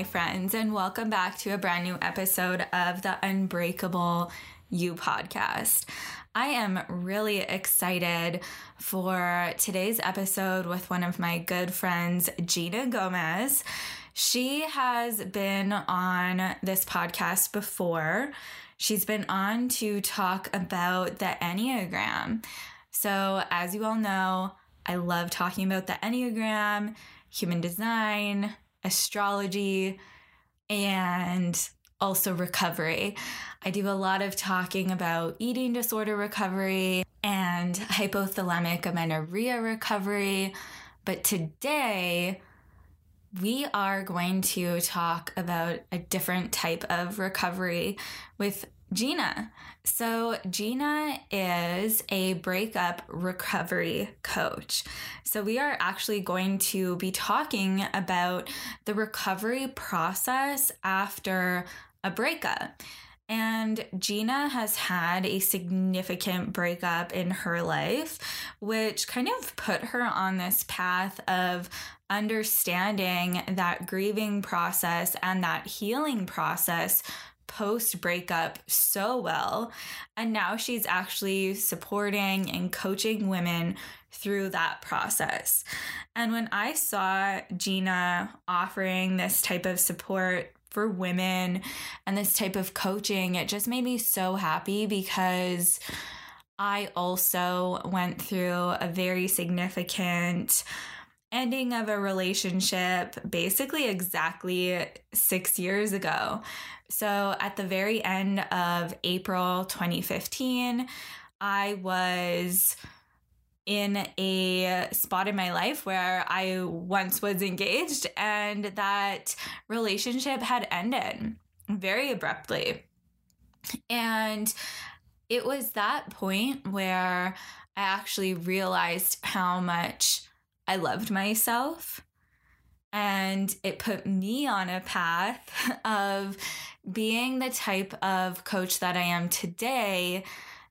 My friends, and welcome back to a brand new episode of the Unbreakable You podcast. I am really excited for today's episode with one of my good friends, Gina Gomez. She has been on this podcast before. She's been on to talk about the Enneagram. So, as you all know, I love talking about the Enneagram, human design, astrology, and also recovery. I do a lot of talking about eating disorder recovery and hypothalamic amenorrhea recovery. But today, we are going to talk about a different type of recovery with Gina. So, Gina is a breakup recovery coach. So, we are actually going to be talking about the recovery process after a breakup. And Gina has had a significant breakup in her life, which kind of put her on this path of understanding that grieving process and that healing process post breakup so well. And now she's actually supporting and coaching women through that process. And when I saw Gina offering this type of support for women and this type of coaching, it just made me so happy because I also went through a very significant ending of a relationship basically exactly six years ago. So, at the very end of April 2015, I was in a spot in my life where I once was engaged and that relationship had ended very abruptly. And it was that point where I actually realized how much I loved myself. And it put me on a path of being the type of coach that I am today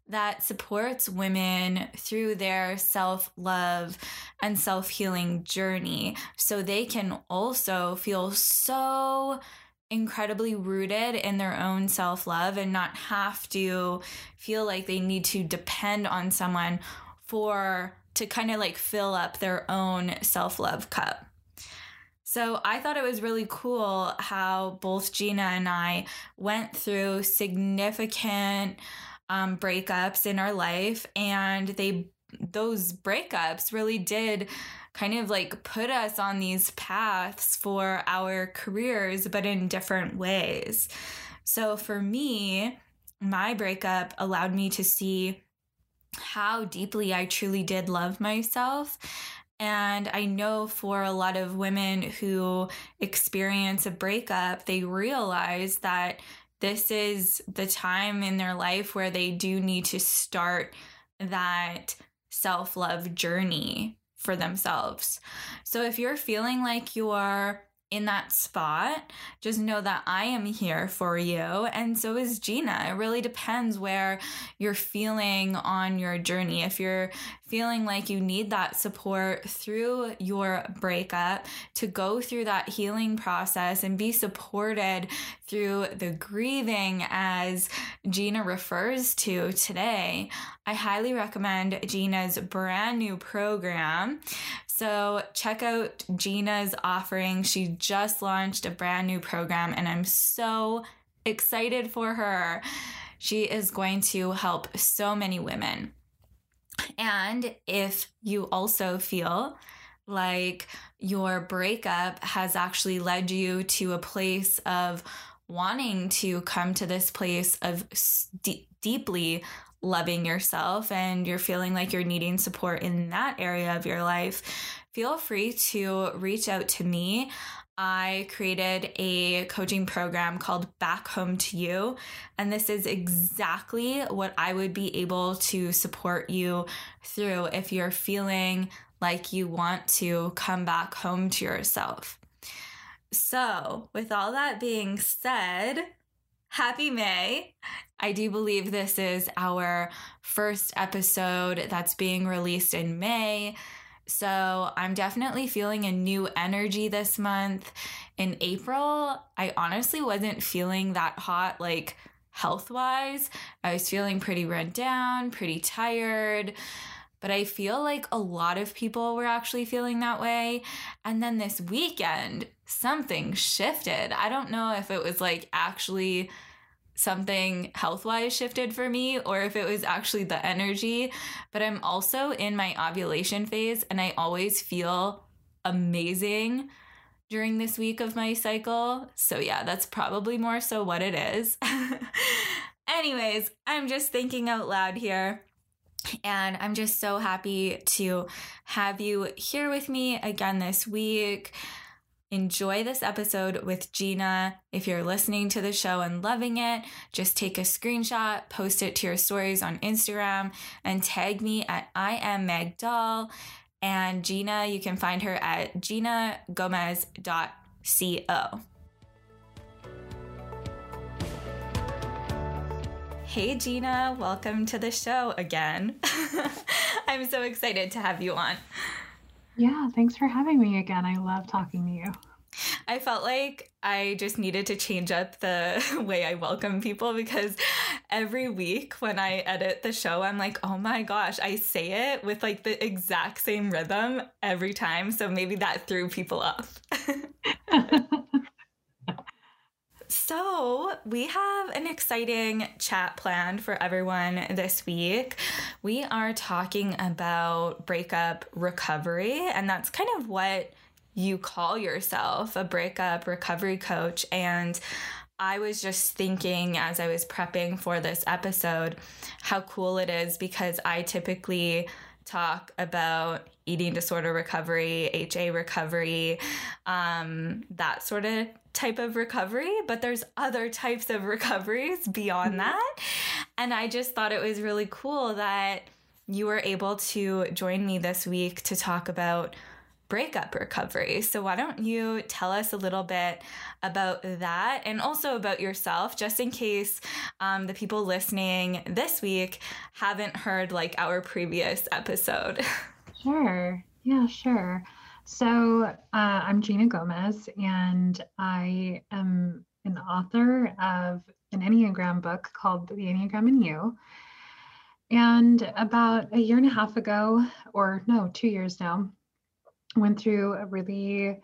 that supports women through their self love and self healing journey so they can also feel so incredibly rooted in their own self love and not have to feel like they need to depend on someone for to kind of like fill up their own self love cup. So I thought it was really cool how both Gina and I went through significant um, breakups in our life, and they those breakups really did kind of like put us on these paths for our careers, but in different ways. So for me, my breakup allowed me to see how deeply I truly did love myself and I know for a lot of women who experience a breakup, they realize that this is the time in their life where they do need to start that self love journey for themselves. So if you're feeling like you're in that spot, just know that I am here for you. And so is Gina. It really depends where you're feeling on your journey. If you're feeling like you need that support through your breakup to go through that healing process and be supported through the grieving, as Gina refers to today, I highly recommend Gina's brand new program. So check out Gina's offering. She just launched a brand new program, and I'm so excited for her. She is going to help so many women. And if you also feel like your breakup has actually led you to a place of wanting to come to this place of deeply loving yourself and you're feeling like you're needing support in that area of your life, feel free to reach out to me. I created a coaching program called Back Home to You. And this is exactly what I would be able to support you through if you're feeling like you want to come back home to yourself. So, with all that being said, happy May. I do believe this is our first episode that's being released in May. So I'm definitely feeling a new energy this month. In April, I honestly wasn't feeling that hot, like health wise. I was feeling pretty run down, pretty tired. But I feel like a lot of people were actually feeling that way. And then this weekend, something shifted. I don't know if it was like actually something health wise shifted for me or if it was actually the energy. But I'm also in my ovulation phase and I always feel amazing during this week of my cycle. So, yeah, that's probably more so what it is. Anyways, I'm just thinking out loud here. And I'm just so happy to have you here with me again this week. Enjoy this episode with Gina. If you're listening to the show and loving it, just take a screenshot, post it to your stories on Instagram, and tag me at I am Meg Doll. And Gina, you can find her at ginagomez.co. Hey, Gina, welcome to the show again. I'm so excited to have you on. Yeah, thanks for having me again. I love talking to you. I felt like I just needed to change up the way I welcome people because every week when I edit the show, I'm like, oh my gosh, I say it with like the exact same rhythm every time. So maybe that threw people off. So, we have an exciting chat planned for everyone this week. We are talking about breakup recovery, and that's kind of what you call yourself a breakup recovery coach. And I was just thinking as I was prepping for this episode how cool it is because I typically talk about eating disorder recovery, HA recovery, um, that sort of type of recovery, but there's other types of recoveries beyond mm-hmm. that. And I just thought it was really cool that you were able to join me this week to talk about breakup recovery. So, why don't you tell us a little bit about that and also about yourself, just in case um, the people listening this week haven't heard like our previous episode? Sure. Yeah, sure. So uh, I'm Gina Gomez, and I am an author of an Enneagram book called The Enneagram in You. And about a year and a half ago, or no, two years now, went through a really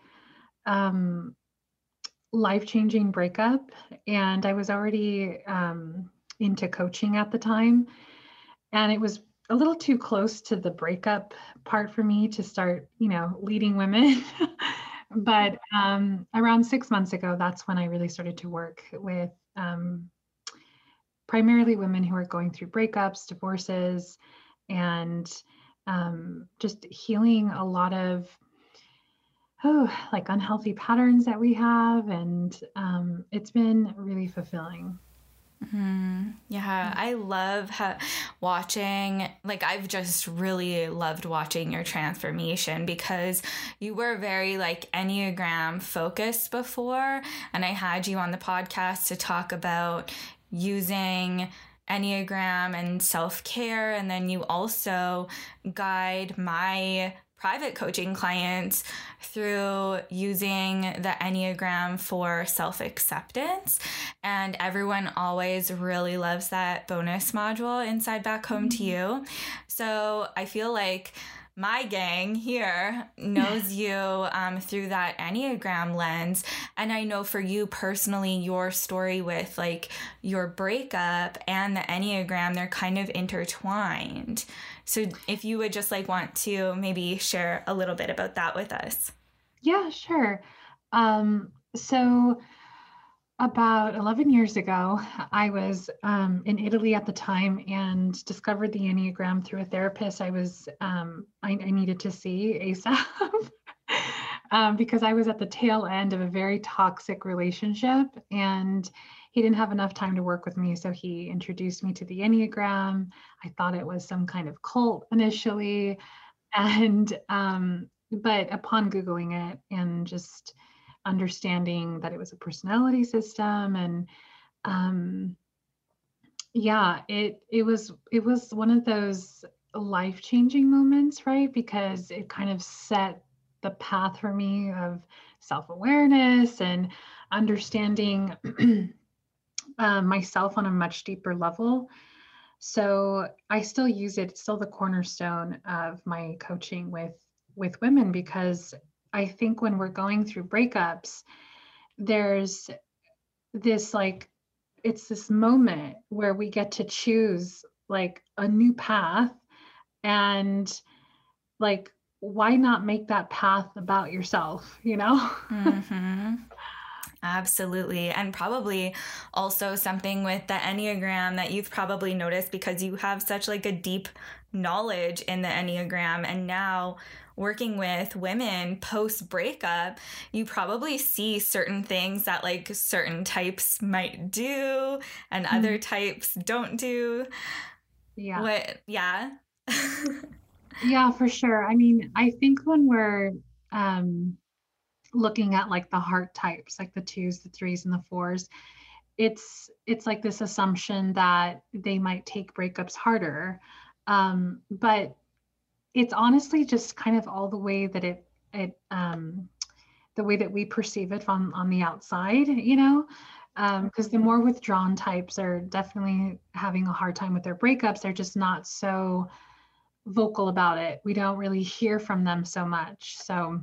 um, life changing breakup. And I was already um, into coaching at the time. And it was a little too close to the breakup part for me to start, you know, leading women. but um, around six months ago, that's when I really started to work with um, primarily women who are going through breakups, divorces, and um, just healing a lot of oh like unhealthy patterns that we have and um, it's been really fulfilling Mm-hmm. Yeah, I love ha- watching. Like, I've just really loved watching your transformation because you were very like Enneagram focused before. And I had you on the podcast to talk about using Enneagram and self care. And then you also guide my private coaching clients through using the Enneagram for self acceptance. And everyone always really loves that bonus module inside Back Home to mm-hmm. You. So I feel like my gang here knows you um, through that Enneagram lens. And I know for you personally, your story with like your breakup and the Enneagram, they're kind of intertwined. So if you would just like want to maybe share a little bit about that with us. Yeah, sure. Um, so about 11 years ago, I was um, in Italy at the time and discovered the Enneagram through a therapist I was um, I, I needed to see ASAP. um, because I was at the tail end of a very toxic relationship and he didn't have enough time to work with me. So he introduced me to the Enneagram. I thought it was some kind of cult initially. And, um, but upon Googling it and just understanding that it was a personality system and, um, yeah, it, it was, it was one of those life changing moments, right? Because it kind of set the path for me of self awareness and understanding uh, myself on a much deeper level. So I still use it. It's still the cornerstone of my coaching with with women because I think when we're going through breakups, there's this like it's this moment where we get to choose like a new path and like why not make that path about yourself you know mm-hmm. Absolutely. And probably also something with the Enneagram that you've probably noticed because you have such like a deep knowledge in the Enneagram and now working with women post breakup, you probably see certain things that like certain types might do and mm-hmm. other types don't do. Yeah. What yeah. yeah, for sure. I mean, I think when we're um, looking at like the heart types, like the twos, the threes, and the fours, it's it's like this assumption that they might take breakups harder. Um, but it's honestly just kind of all the way that it it um, the way that we perceive it on on the outside, you know because um, the more withdrawn types are definitely having a hard time with their breakups. They're just not so vocal about it. We don't really hear from them so much. So,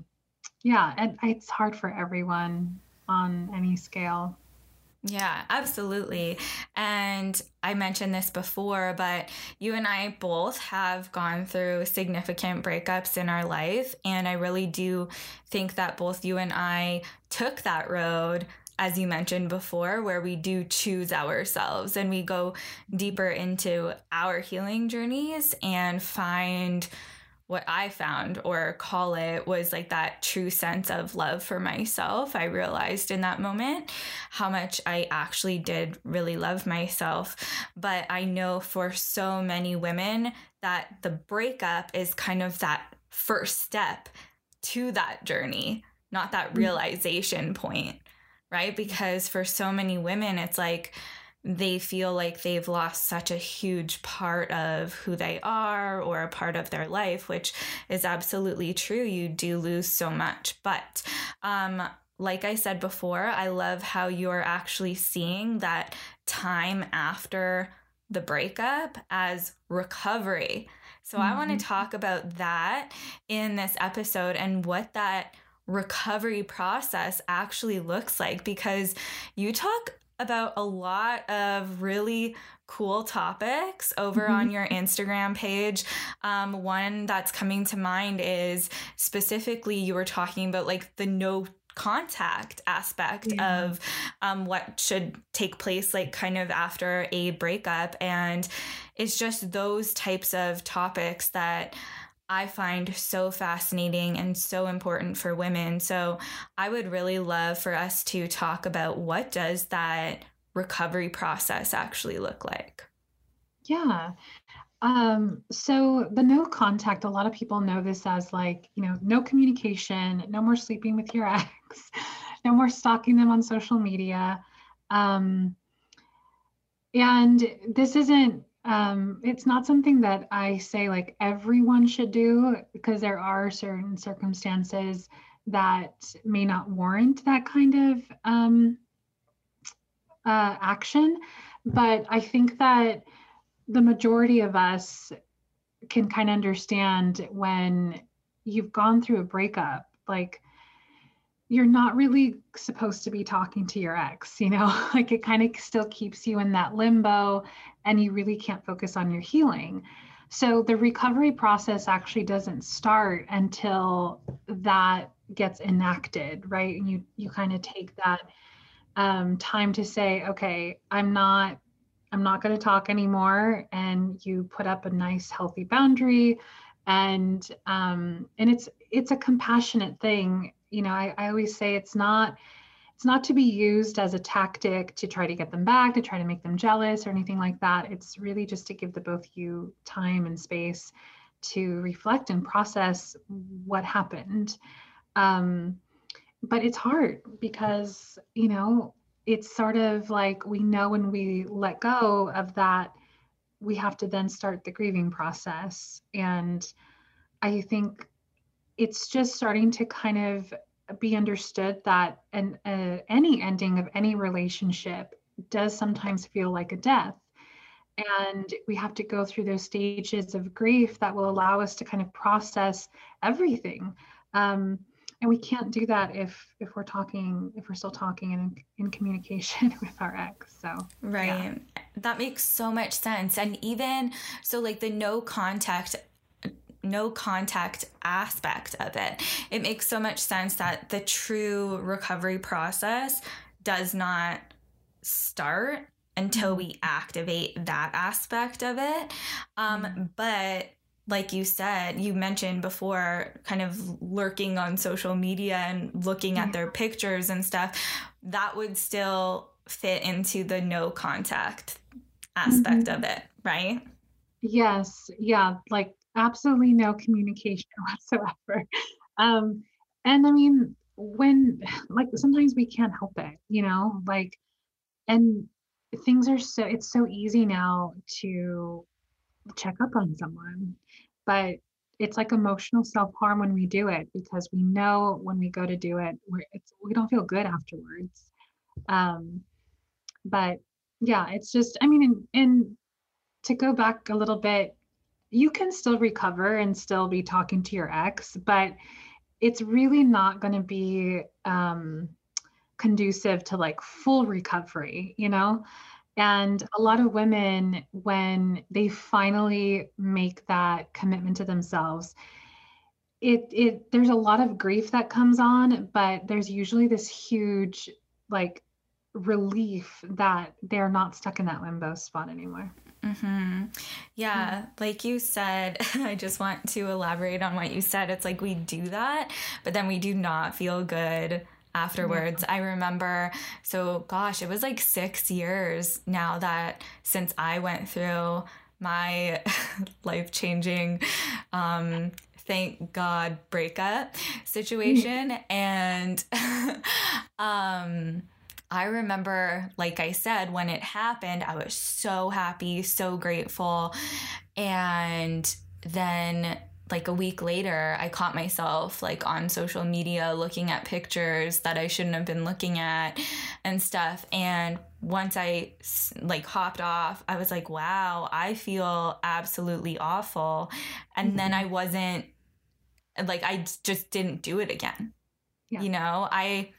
yeah, and it's hard for everyone on any scale. Yeah, absolutely. And I mentioned this before, but you and I both have gone through significant breakups in our life. And I really do think that both you and I took that road as you mentioned before, where we do choose ourselves and we go deeper into our healing journeys and find what I found or call it was like that true sense of love for myself. I realized in that moment how much I actually did really love myself. But I know for so many women that the breakup is kind of that first step to that journey, not that mm. realization point right? Because for so many women, it's like they feel like they've lost such a huge part of who they are or a part of their life, which is absolutely true. You do lose so much. But, um, like I said before, I love how you're actually seeing that time after the breakup as recovery. So, mm-hmm. I want to talk about that in this episode and what that recovery process actually looks like because you talk about a lot of really cool topics over mm-hmm. on your Instagram page. Um, one that's coming to mind is specifically you were talking about like the no contact aspect yeah. of um, what should take place like kind of after a breakup and it's just those types of topics that I find so fascinating and so important for women. So I would really love for us to talk about what does that recovery process actually look like? Yeah. Um, so the no contact, a lot of people know this as like, you know, no communication, no more sleeping with your ex, no more stalking them on social media. Um, and this isn't um, it's not something that I say like everyone should do because there are certain circumstances that may not warrant that kind of um, uh, action. But I think that the majority of us can kind of understand when you've gone through a breakup, like you're not really supposed to be talking to your ex, you know, like it kind of still keeps you in that limbo and you really can't focus on your healing. So the recovery process actually doesn't start until that gets enacted, right? And you you kind of take that um, time to say, okay, I'm not I'm not going to talk anymore, and you put up a nice healthy boundary, and um, and it's it's a compassionate thing you know I, I always say it's not it's not to be used as a tactic to try to get them back to try to make them jealous or anything like that. It's really just to give the both you time and space to reflect and process what happened. Um, but it's hard because you know it's sort of like we know when we let go of that we have to then start the grieving process. And i think it's just starting to kind of be understood that an, uh, any ending of any relationship does sometimes feel like a death. And we have to go through those stages of grief that will allow us to kind of process everything. Um, and we can't do that if if we're talking if we're still talking and in, in communication with our ex so right. Yeah. that makes so much sense. And even so like the no contact no contact aspect of it it makes so much sense that the true recovery process does not start until mm-hmm. we activate that aspect of it um, mm-hmm. but like you said, you mentioned before, kind of lurking on social media and looking at their pictures and stuff, that would still fit into the no contact aspect mm-hmm. of it, right? Yes. Yeah. Like absolutely no communication whatsoever. Um, and I mean, when like sometimes we can't help it, you know, like, and things are so, it's so easy now to check up on someone but it's like emotional self-harm when we do it because we know when we go to do it we're it's we don't feel good afterwards um but yeah it's just i mean and to go back a little bit you can still recover and still be talking to your ex but it's really not going to be um conducive to like full recovery you know? And a lot of women, when they finally make that commitment to themselves, it it there's a lot of grief that comes on, but there's usually this huge like relief that they're not stuck in that limbo spot anymore. Mm-hmm. Yeah, mm-hmm. like you said, I just want to elaborate on what you said. It's like we do that, but then we do not feel good afterwards. Yeah. I remember, so gosh, it was like six years now that since I went through my life changing, um, thank God breakup situation. and um, I remember, like I said, when it happened, I was so happy, so grateful. And then like a week later, I caught myself like on social media looking at pictures that I shouldn't have been looking at and stuff. And once I like hopped off, I was like, wow, I feel absolutely awful. And mm-hmm. then I wasn't like, I just didn't do it again. Yeah. You know, I,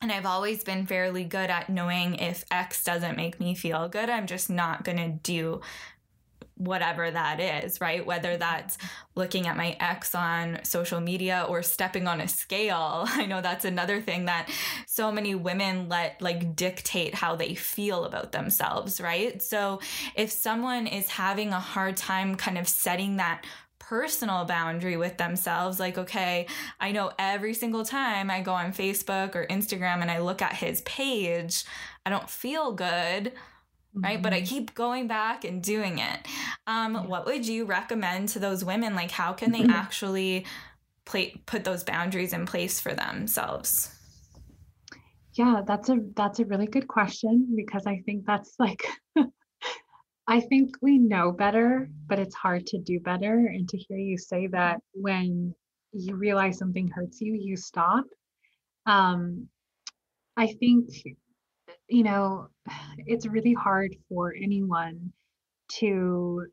and I've always been fairly good at knowing if X doesn't make me feel good, I'm just not going to do whatever that is, right? Whether that's looking at my ex on social media or stepping on a scale. I know that's another thing that so many women let like dictate how they feel about themselves, right? So if someone is having a hard time kind of setting that personal boundary with themselves like okay i know every single time i go on facebook or instagram and i look at his page i don't feel good right mm-hmm. but i mm-hmm. keep going back and doing it um, what would you recommend to those women like how can they mm-hmm. actually play, put those boundaries in place for themselves yeah that's a that's a really good question because i think that's like i think we know better but it's hard to do better. And to hear you say that when you realize something hurts you you stop. Um i think you know, it's really hard for anyone to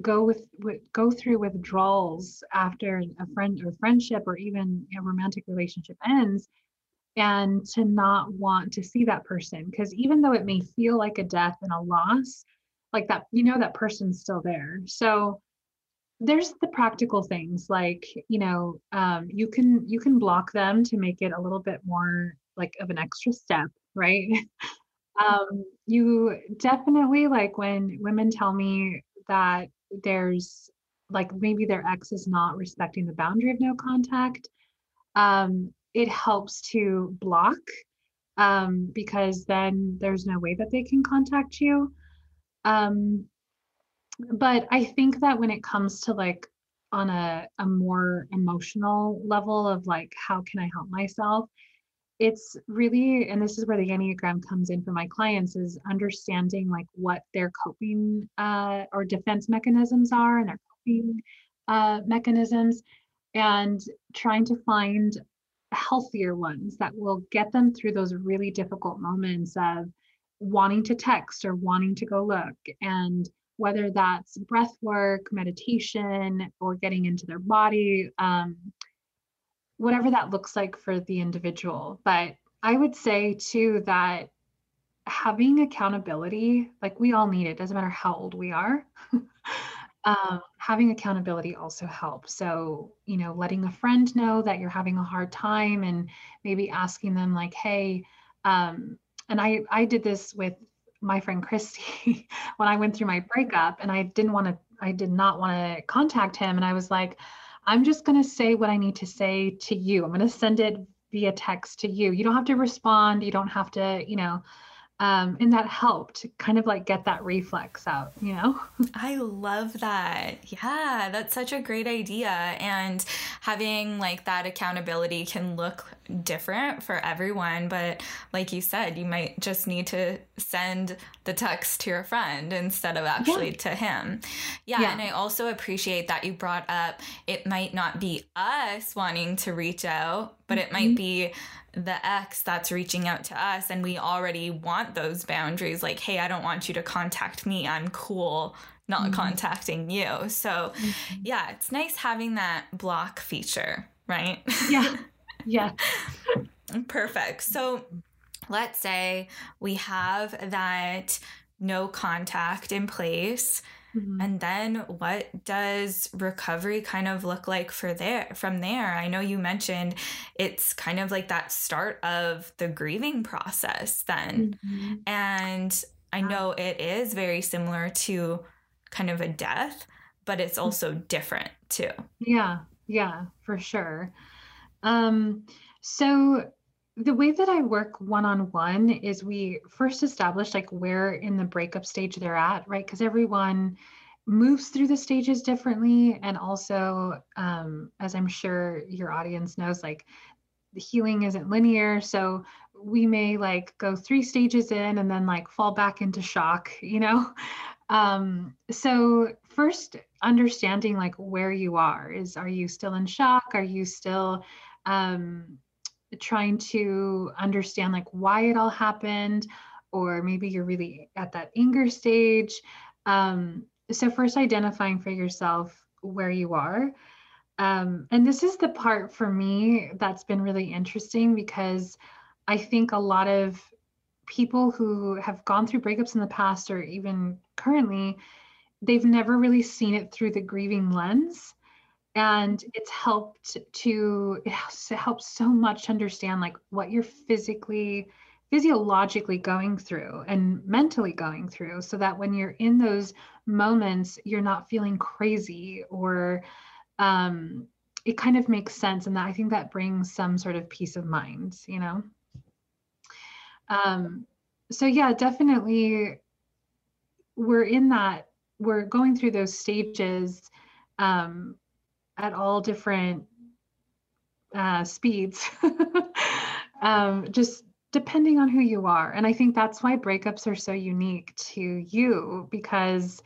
go with, with go through withdrawals after a friend or friendship or even a romantic relationship ends and to not want to see that person. Because even though it may feel like a death and a loss like that you know that person's still there so there's the practical things like you know um, you can you can block them to make it a little bit more like of an extra step right? um, you definitely like when women tell me that there's like maybe their ex is not respecting the boundary of no contact. Um, it helps to block um, because then there's no way that they can contact you. Um, but I think that when it comes to like on a, a more emotional level of like, how can I help myself? It's really, and this is where the Enneagram comes in for my clients, is understanding like what their coping uh, or defense mechanisms are and their coping uh, mechanisms and trying to find healthier ones that will get them through those really difficult moments of wanting to text or wanting to go look. And whether that's breath work meditation or getting into their body um, whatever that looks like for the individual. But i would say too that having accountability like we all need it doesn't matter how old we are. Um, having accountability also helps. So, you know, letting a friend know that you're having a hard time and maybe asking them like, hey, um, and I, I did this with my friend Christy when I went through my breakup and I didn't want to, I did not want to contact him. And I was like, I'm just going to say what I need to say to you. I'm going to send it via text to you. You don't have to respond. You don't have to, you know, um, and that helped kind of like get that reflex out you know? I love that. Yeah that's such a great idea and having like that accountability can look different for everyone but like you said you might just need to send the text to your friend instead of actually yeah. to him. Yeah, yeah. and i also appreciate that you brought up it might not be us wanting to reach out but it might mm-hmm. be the ex that's reaching out to us and we already want those boundaries like hey i don't want you to contact me i'm cool not mm-hmm. contacting you so mm-hmm. yeah it's nice having that block feature right yeah yeah perfect so let's say we have that no contact in place Mm-hmm. And then what does recovery kind of look like for there from there? I know you mentioned it's kind of like that start of the grieving process then. Mm-hmm. And I know it is very similar to kind of a death, but it's mm-hmm. also different too. Yeah, yeah, for sure. Um so the way that I work one on one is we first establish like where in the breakup stage they're at, right? Because everyone moves through the stages differently. And also, um, as I'm sure your audience knows, like the healing isn't linear. So we may like go three stages in and then like fall back into shock, you know? Um, so first understanding like where you are is are you still in shock? Are you still um trying to understand like why it all happened or maybe you're really at that anger stage. Um, so first identifying for yourself where you are. Um, and this is the part for me that's been really interesting because i think a lot of people who have gone through breakups in the past or even currently they've never really seen it through the grieving lens and it's helped to it helps so much to understand like what you're physically physiologically going through and mentally going through so that when you're in those moments you're not feeling crazy or um, it kind of makes sense and that i think that brings some sort of peace of mind you know? Um, so yeah definitely we're in that we're going through those stages um, at all different uh, speeds, um, just depending on who you are. And I think that's why breakups are so unique to you because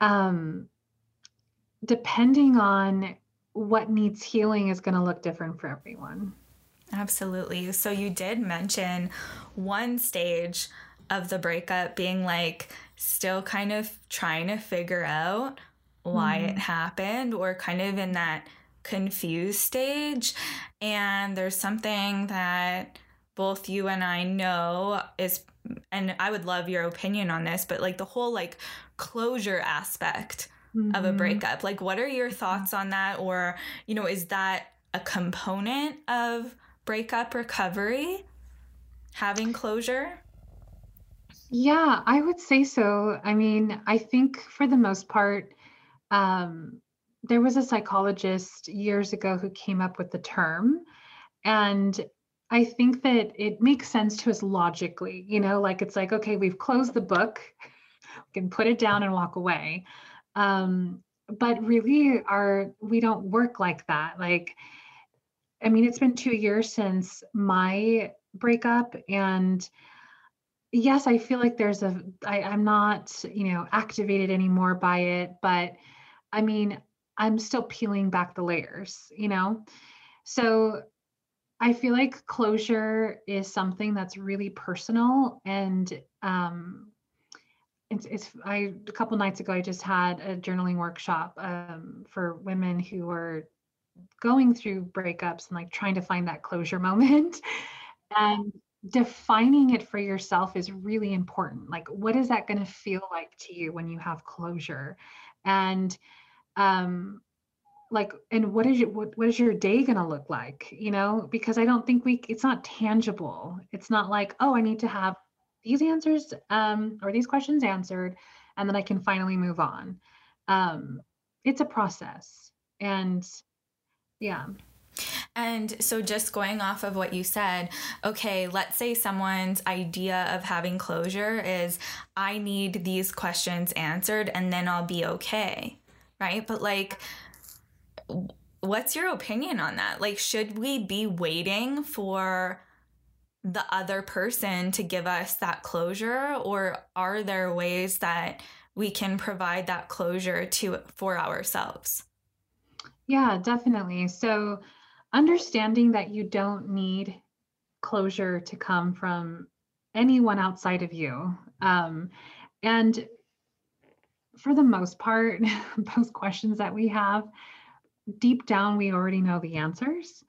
um, depending on what needs healing is going to look different for everyone. Absolutely. So you did mention one stage of the breakup being like still kind of trying to figure out why mm. it happened or kind of in that confused stage. And there's something that both you and I know is and I would love your opinion on this, but like the whole like closure aspect mm-hmm. of a mm-hmm. breakup. Like what are your thoughts on that or, you know, is that a component of breakup recovery? Having closure? Yeah, I would say so. I mean, I think for the most part, um, there was a psychologist years ago who came up with the term, And I think that it makes sense to us logically, you know, like it's like, okay, we've closed the book, we can put it down and walk away. Um, but really our we don't work like that. Like, I mean, it's been two years since my breakup and yes, I feel like there's a I, I'm not, you know, activated anymore by it, but I mean, I'm still peeling back the layers, you know? So I feel like closure is something that's really personal and um it's, it's I a couple nights ago I just had a journaling workshop um, for women who are going through breakups and like trying to find that closure moment. And defining it for yourself is really important. Like what is that going to feel like to you when you have closure? And um like and what is your what, what is your day going to look like you know? Because i don't think we it's not tangible. It's not like oh i need to have these answers um or these questions answered and then i can finally move on. Um it's a process and yeah. And so, just going off of what you said, okay, let's say someone's idea of having closure is I need these questions answered and then I'll be okay, right? But, like, what's your opinion on that? Like, should we be waiting for the other person to give us that closure, or are there ways that we can provide that closure to for ourselves? Yeah, definitely. So, understanding that you don't need closure to come from anyone outside of you. Um, and for the most part, those questions that we have, deep down, we already know the answers.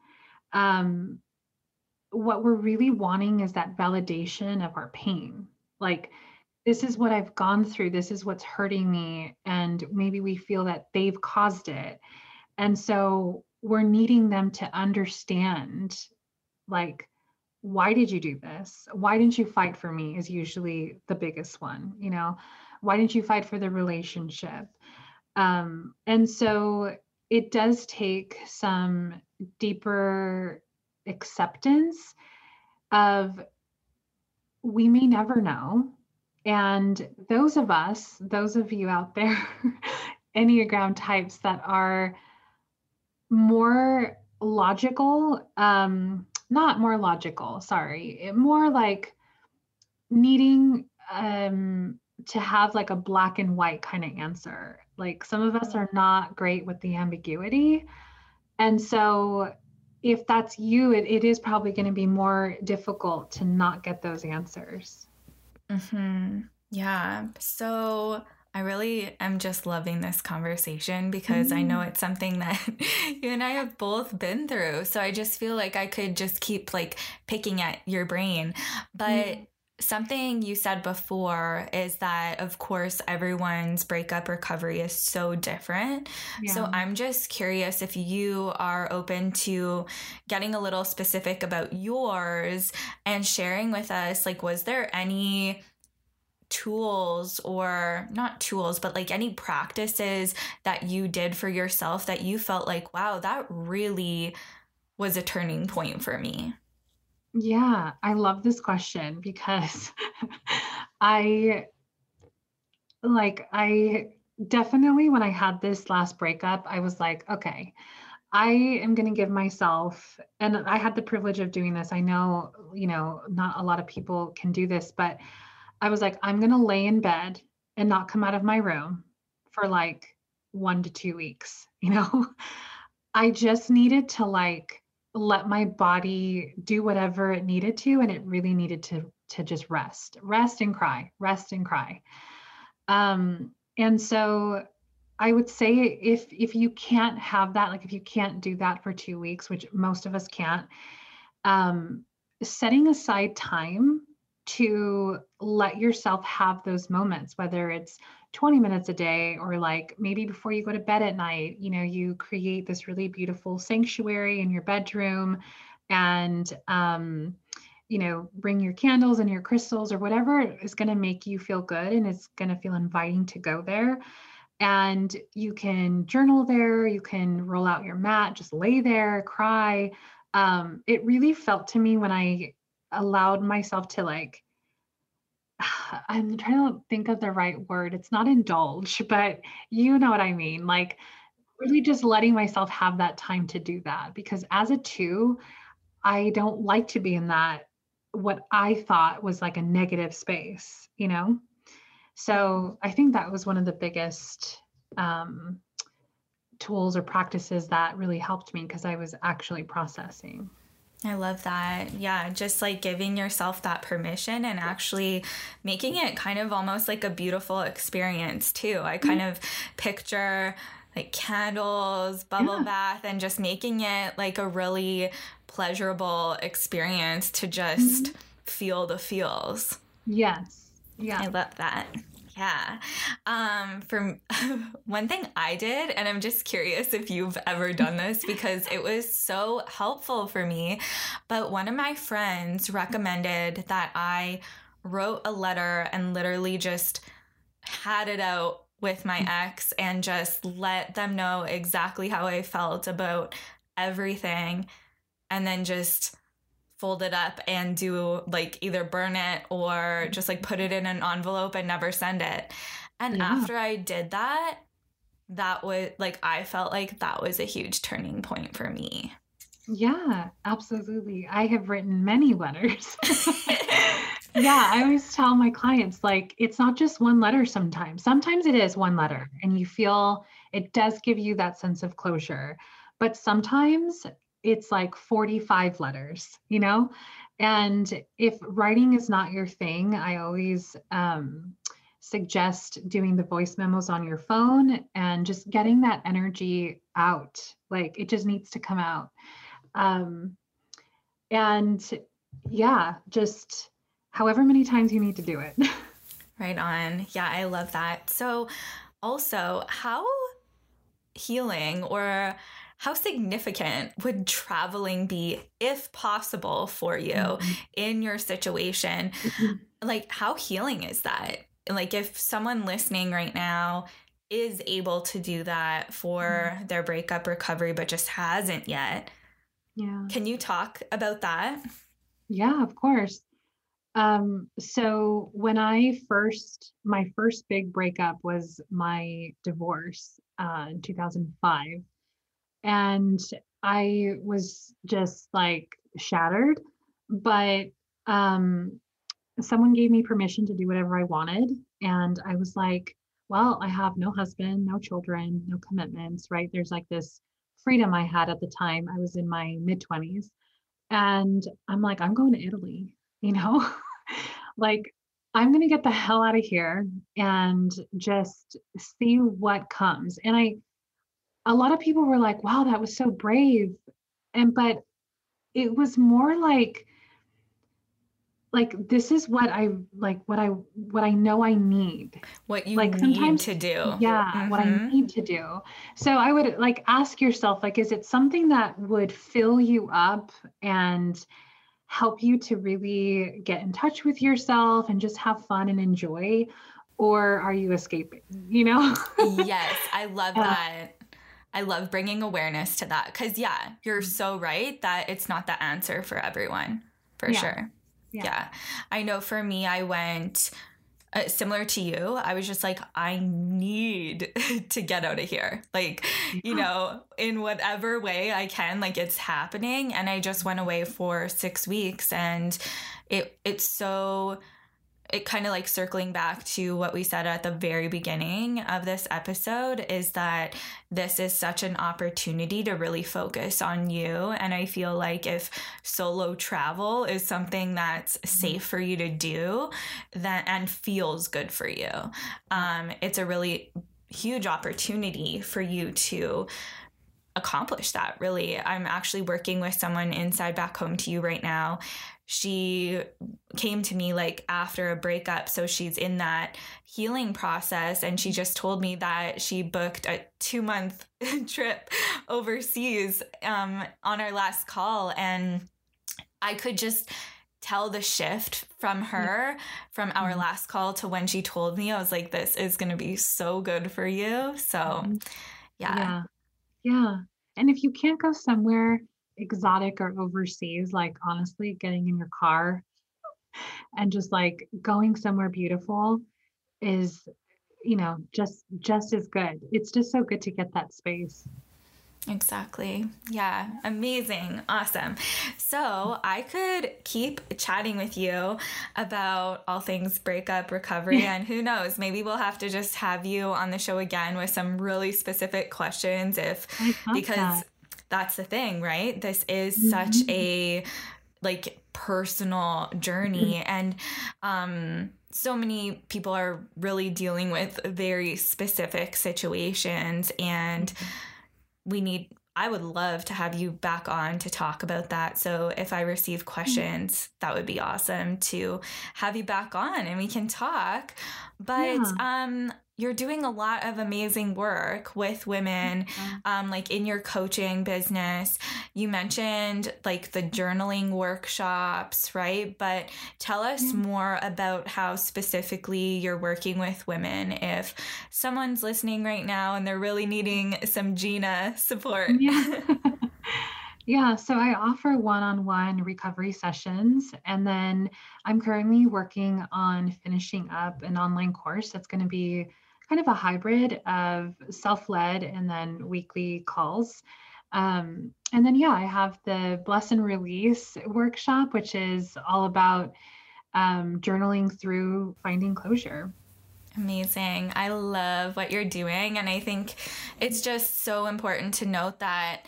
Um, what we're really wanting is that validation of our pain. Like, this is what I've gone through, this is what's hurting me. And maybe we feel that they've caused it. And so we're needing them to understand, like, why did you do this? Why didn't you fight for me? Is usually the biggest one, you know? Why didn't you fight for the relationship? Um, and so it does take some deeper acceptance of we may never know. And those of us, those of you out there, Enneagram types that are more logical, um, not more logical, sorry, more like needing um, to have like a black and white kind of answer. Like some of us are not great with the ambiguity. And so if that's you, it, it is probably going to be more difficult to not get those answers. Mm-hmm. Yeah. So I really am just loving this conversation because mm. I know mm. it's something that you and I have both been through. So I just feel like I could just keep like picking at your brain. But mm something you said before is that of course everyone's breakup recovery is so different yeah. so i'm just curious if you are open to getting a little specific about yours and sharing with us like was there any tools or not tools but like any practices that you did for yourself that you felt like wow that really was a turning point for me yeah, I love this question because I like I definitely when I had this last breakup, I was like, okay, I am going to give myself and I had the privilege of doing this. I know, you know, not a lot of people can do this, but I was like, I'm going to lay in bed and not come out of my room for like 1 to 2 weeks, you know. I just needed to like let my body do whatever it needed to and it really needed to to just rest rest and cry rest and cry. Um and so i would say if if you can't have that like if you can't do that for 2 weeks which most of us can't um setting aside time to let yourself have those moments whether it's 20 minutes a day or like maybe before you go to bed at night you know you create this really beautiful sanctuary in your bedroom and um, you know bring your candles and your crystals or whatever is going to make you feel good and it's going to feel inviting to go there. And you can journal there you can roll out your mat just lay there cry. Um, it really felt to me when I allowed myself to like, I'm trying to think of the right word. It's not indulge, but you know what I mean. Like, really just letting myself have that time to do that. Because as a two, I don't like to be in that, what I thought was like a negative space, you know? So I think that was one of the biggest um, tools or practices that really helped me because I was actually processing. I love that. Yeah, just like giving yourself that permission and actually making it kind of almost like a beautiful experience too. I kind of picture like candles, bubble yeah. bath, and just making it like a really pleasurable experience to just mm-hmm. feel the feels. Yes. Yeah. I love that. Yeah. Um, for one thing I did, and I'm just curious if you've ever done this because it was so helpful for me. But one of my friends recommended that I wrote a letter and literally just had it out with my ex and just let them know exactly how I felt about everything and then just fold it up and do like either burn it or just like put it in an envelope and never send it. And yeah. after I did that, that was like I felt like that was a huge turning point for me. Yeah, absolutely. I have written many letters. yeah, I always tell my clients like it's not just one letter sometimes. Sometimes it is one letter and you feel it does give you that sense of closure. But sometimes it's like 45 letters, you know? And if writing is not your thing, I always um, suggest doing the voice memos on your phone and just getting that energy out. Like it just needs to come out. Um, and yeah, just however many times you need to do it. right on. Yeah, I love that. So, also, how healing or how significant would traveling be, if possible, for you mm-hmm. in your situation? Mm-hmm. Like, how healing is that? Like, if someone listening right now is able to do that for mm-hmm. their breakup recovery, but just hasn't yet. Yeah. Can you talk about that? Yeah, of course. Um, so when I first, my first big breakup was my divorce uh, in 2005 and I was just like shattered. But um, someone gave me permission to do whatever I wanted. And I was like, well, I have no husband, no children, no commitments, right? There's like this freedom I had at the time. I was in my mid 20s. And I'm like, I'm going to Italy, you know? like, I'm going to get the hell out of here and just see what comes. And I, a lot of people were like, wow, that was so brave. And, but it was more like, like this is what I like what I what I know I need. What you like sometimes to do. Yeah, mm-hmm. what I mm-hmm. need to do. So I would like ask yourself like is it something that would fill you up and help you to really get in touch with yourself and just have fun and enjoy or are you escaping, you know? yes, I love that. I love bringing awareness to that because, yeah, you're so right that it's not the answer for everyone, for yeah. sure. Yeah. yeah. I know for me, I went uh, similar to you. I was just like, I need to get out of here. Like, you know, in whatever way I can, like it's happening. And I just went away for six weeks and it it's so it kind of like circling back to what we said at the very beginning of this episode is that this is such an opportunity to really focus on you. And I feel like if solo travel is something that's safe for you to do that and feels good for you, um, it's a really huge opportunity for you to accomplish that really i'm actually working with someone inside back home to you right now she came to me like after a breakup. So she's in that healing process. And she just told me that she booked a two month trip overseas um, on our last call. And I could just tell the shift from her from our mm-hmm. last call to when she told me. I was like, this is going to be so good for you. So, mm-hmm. yeah. Yeah. Yeah. And if you can't go somewhere, exotic or overseas, like honestly, getting in your car and just like going somewhere beautiful is you know just just as good it's just so good to get that space Exactly. Yeah. Amazing. Awesome. So I could keep chatting with you about all things breakup recovery. and who knows, maybe we'll have to just have you on the show again with some really specific questions if, because that. That's the thing, right? This is mm-hmm. such a like personal journey. Mm-hmm. And, um, so many people are really dealing with very specific situations and mm-hmm we need I would love to have you back on to talk about that. So if I receive questions, mm-hmm. that would be awesome to have you back on and we can talk. But yeah. um you're doing a lot of amazing work with women mm-hmm. um, like in your coaching business you mentioned like the journaling workshops right but tell us yeah. more about how specifically you're working with women if someone's listening right now and they're really needing some gina support yeah Yeah, so I offer one on one recovery sessions. And then I'm currently working on finishing up an online course that's going to be kind of a hybrid of self-led and then weekly calls. Um, and then, yeah, I have the Bless and Release workshop, which is all about um, journaling through finding closure. Amazing. I love what you're doing. And I think it's just so important to note that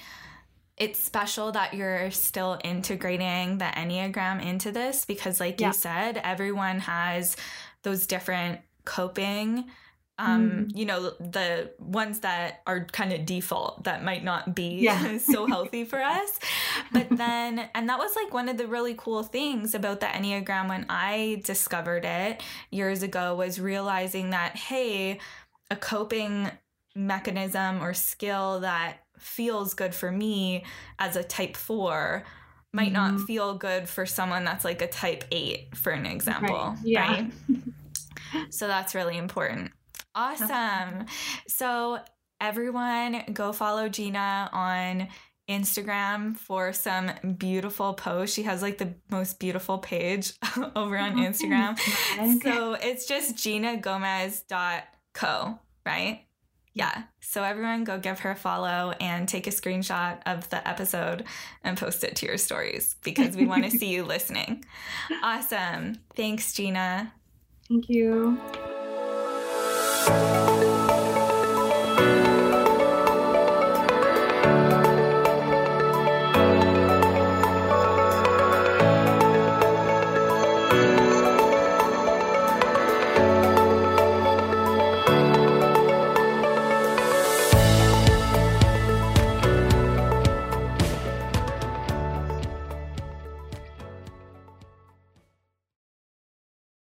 it's special that you're still integrating the Enneagram into this because, like yeah. you said, everyone has those different coping um mm. you know the ones that are kind of default that might not be yeah. so healthy for us but then and that was like one of the really cool things about the enneagram when i discovered it years ago was realizing that hey a coping mechanism or skill that feels good for me as a type 4 might mm. not mm-hmm. feel good for someone that's like a type 8 for an example right, yeah. right? so that's really important Awesome. So, everyone, go follow Gina on Instagram for some beautiful posts. She has like the most beautiful page over on Instagram. so, it's just ginagomez.co, right? Yeah. So everyone go give her a follow and take a screenshot of the episode and post it to your stories because we want to see you listening. Awesome. Thanks, Gina. Thank you. You.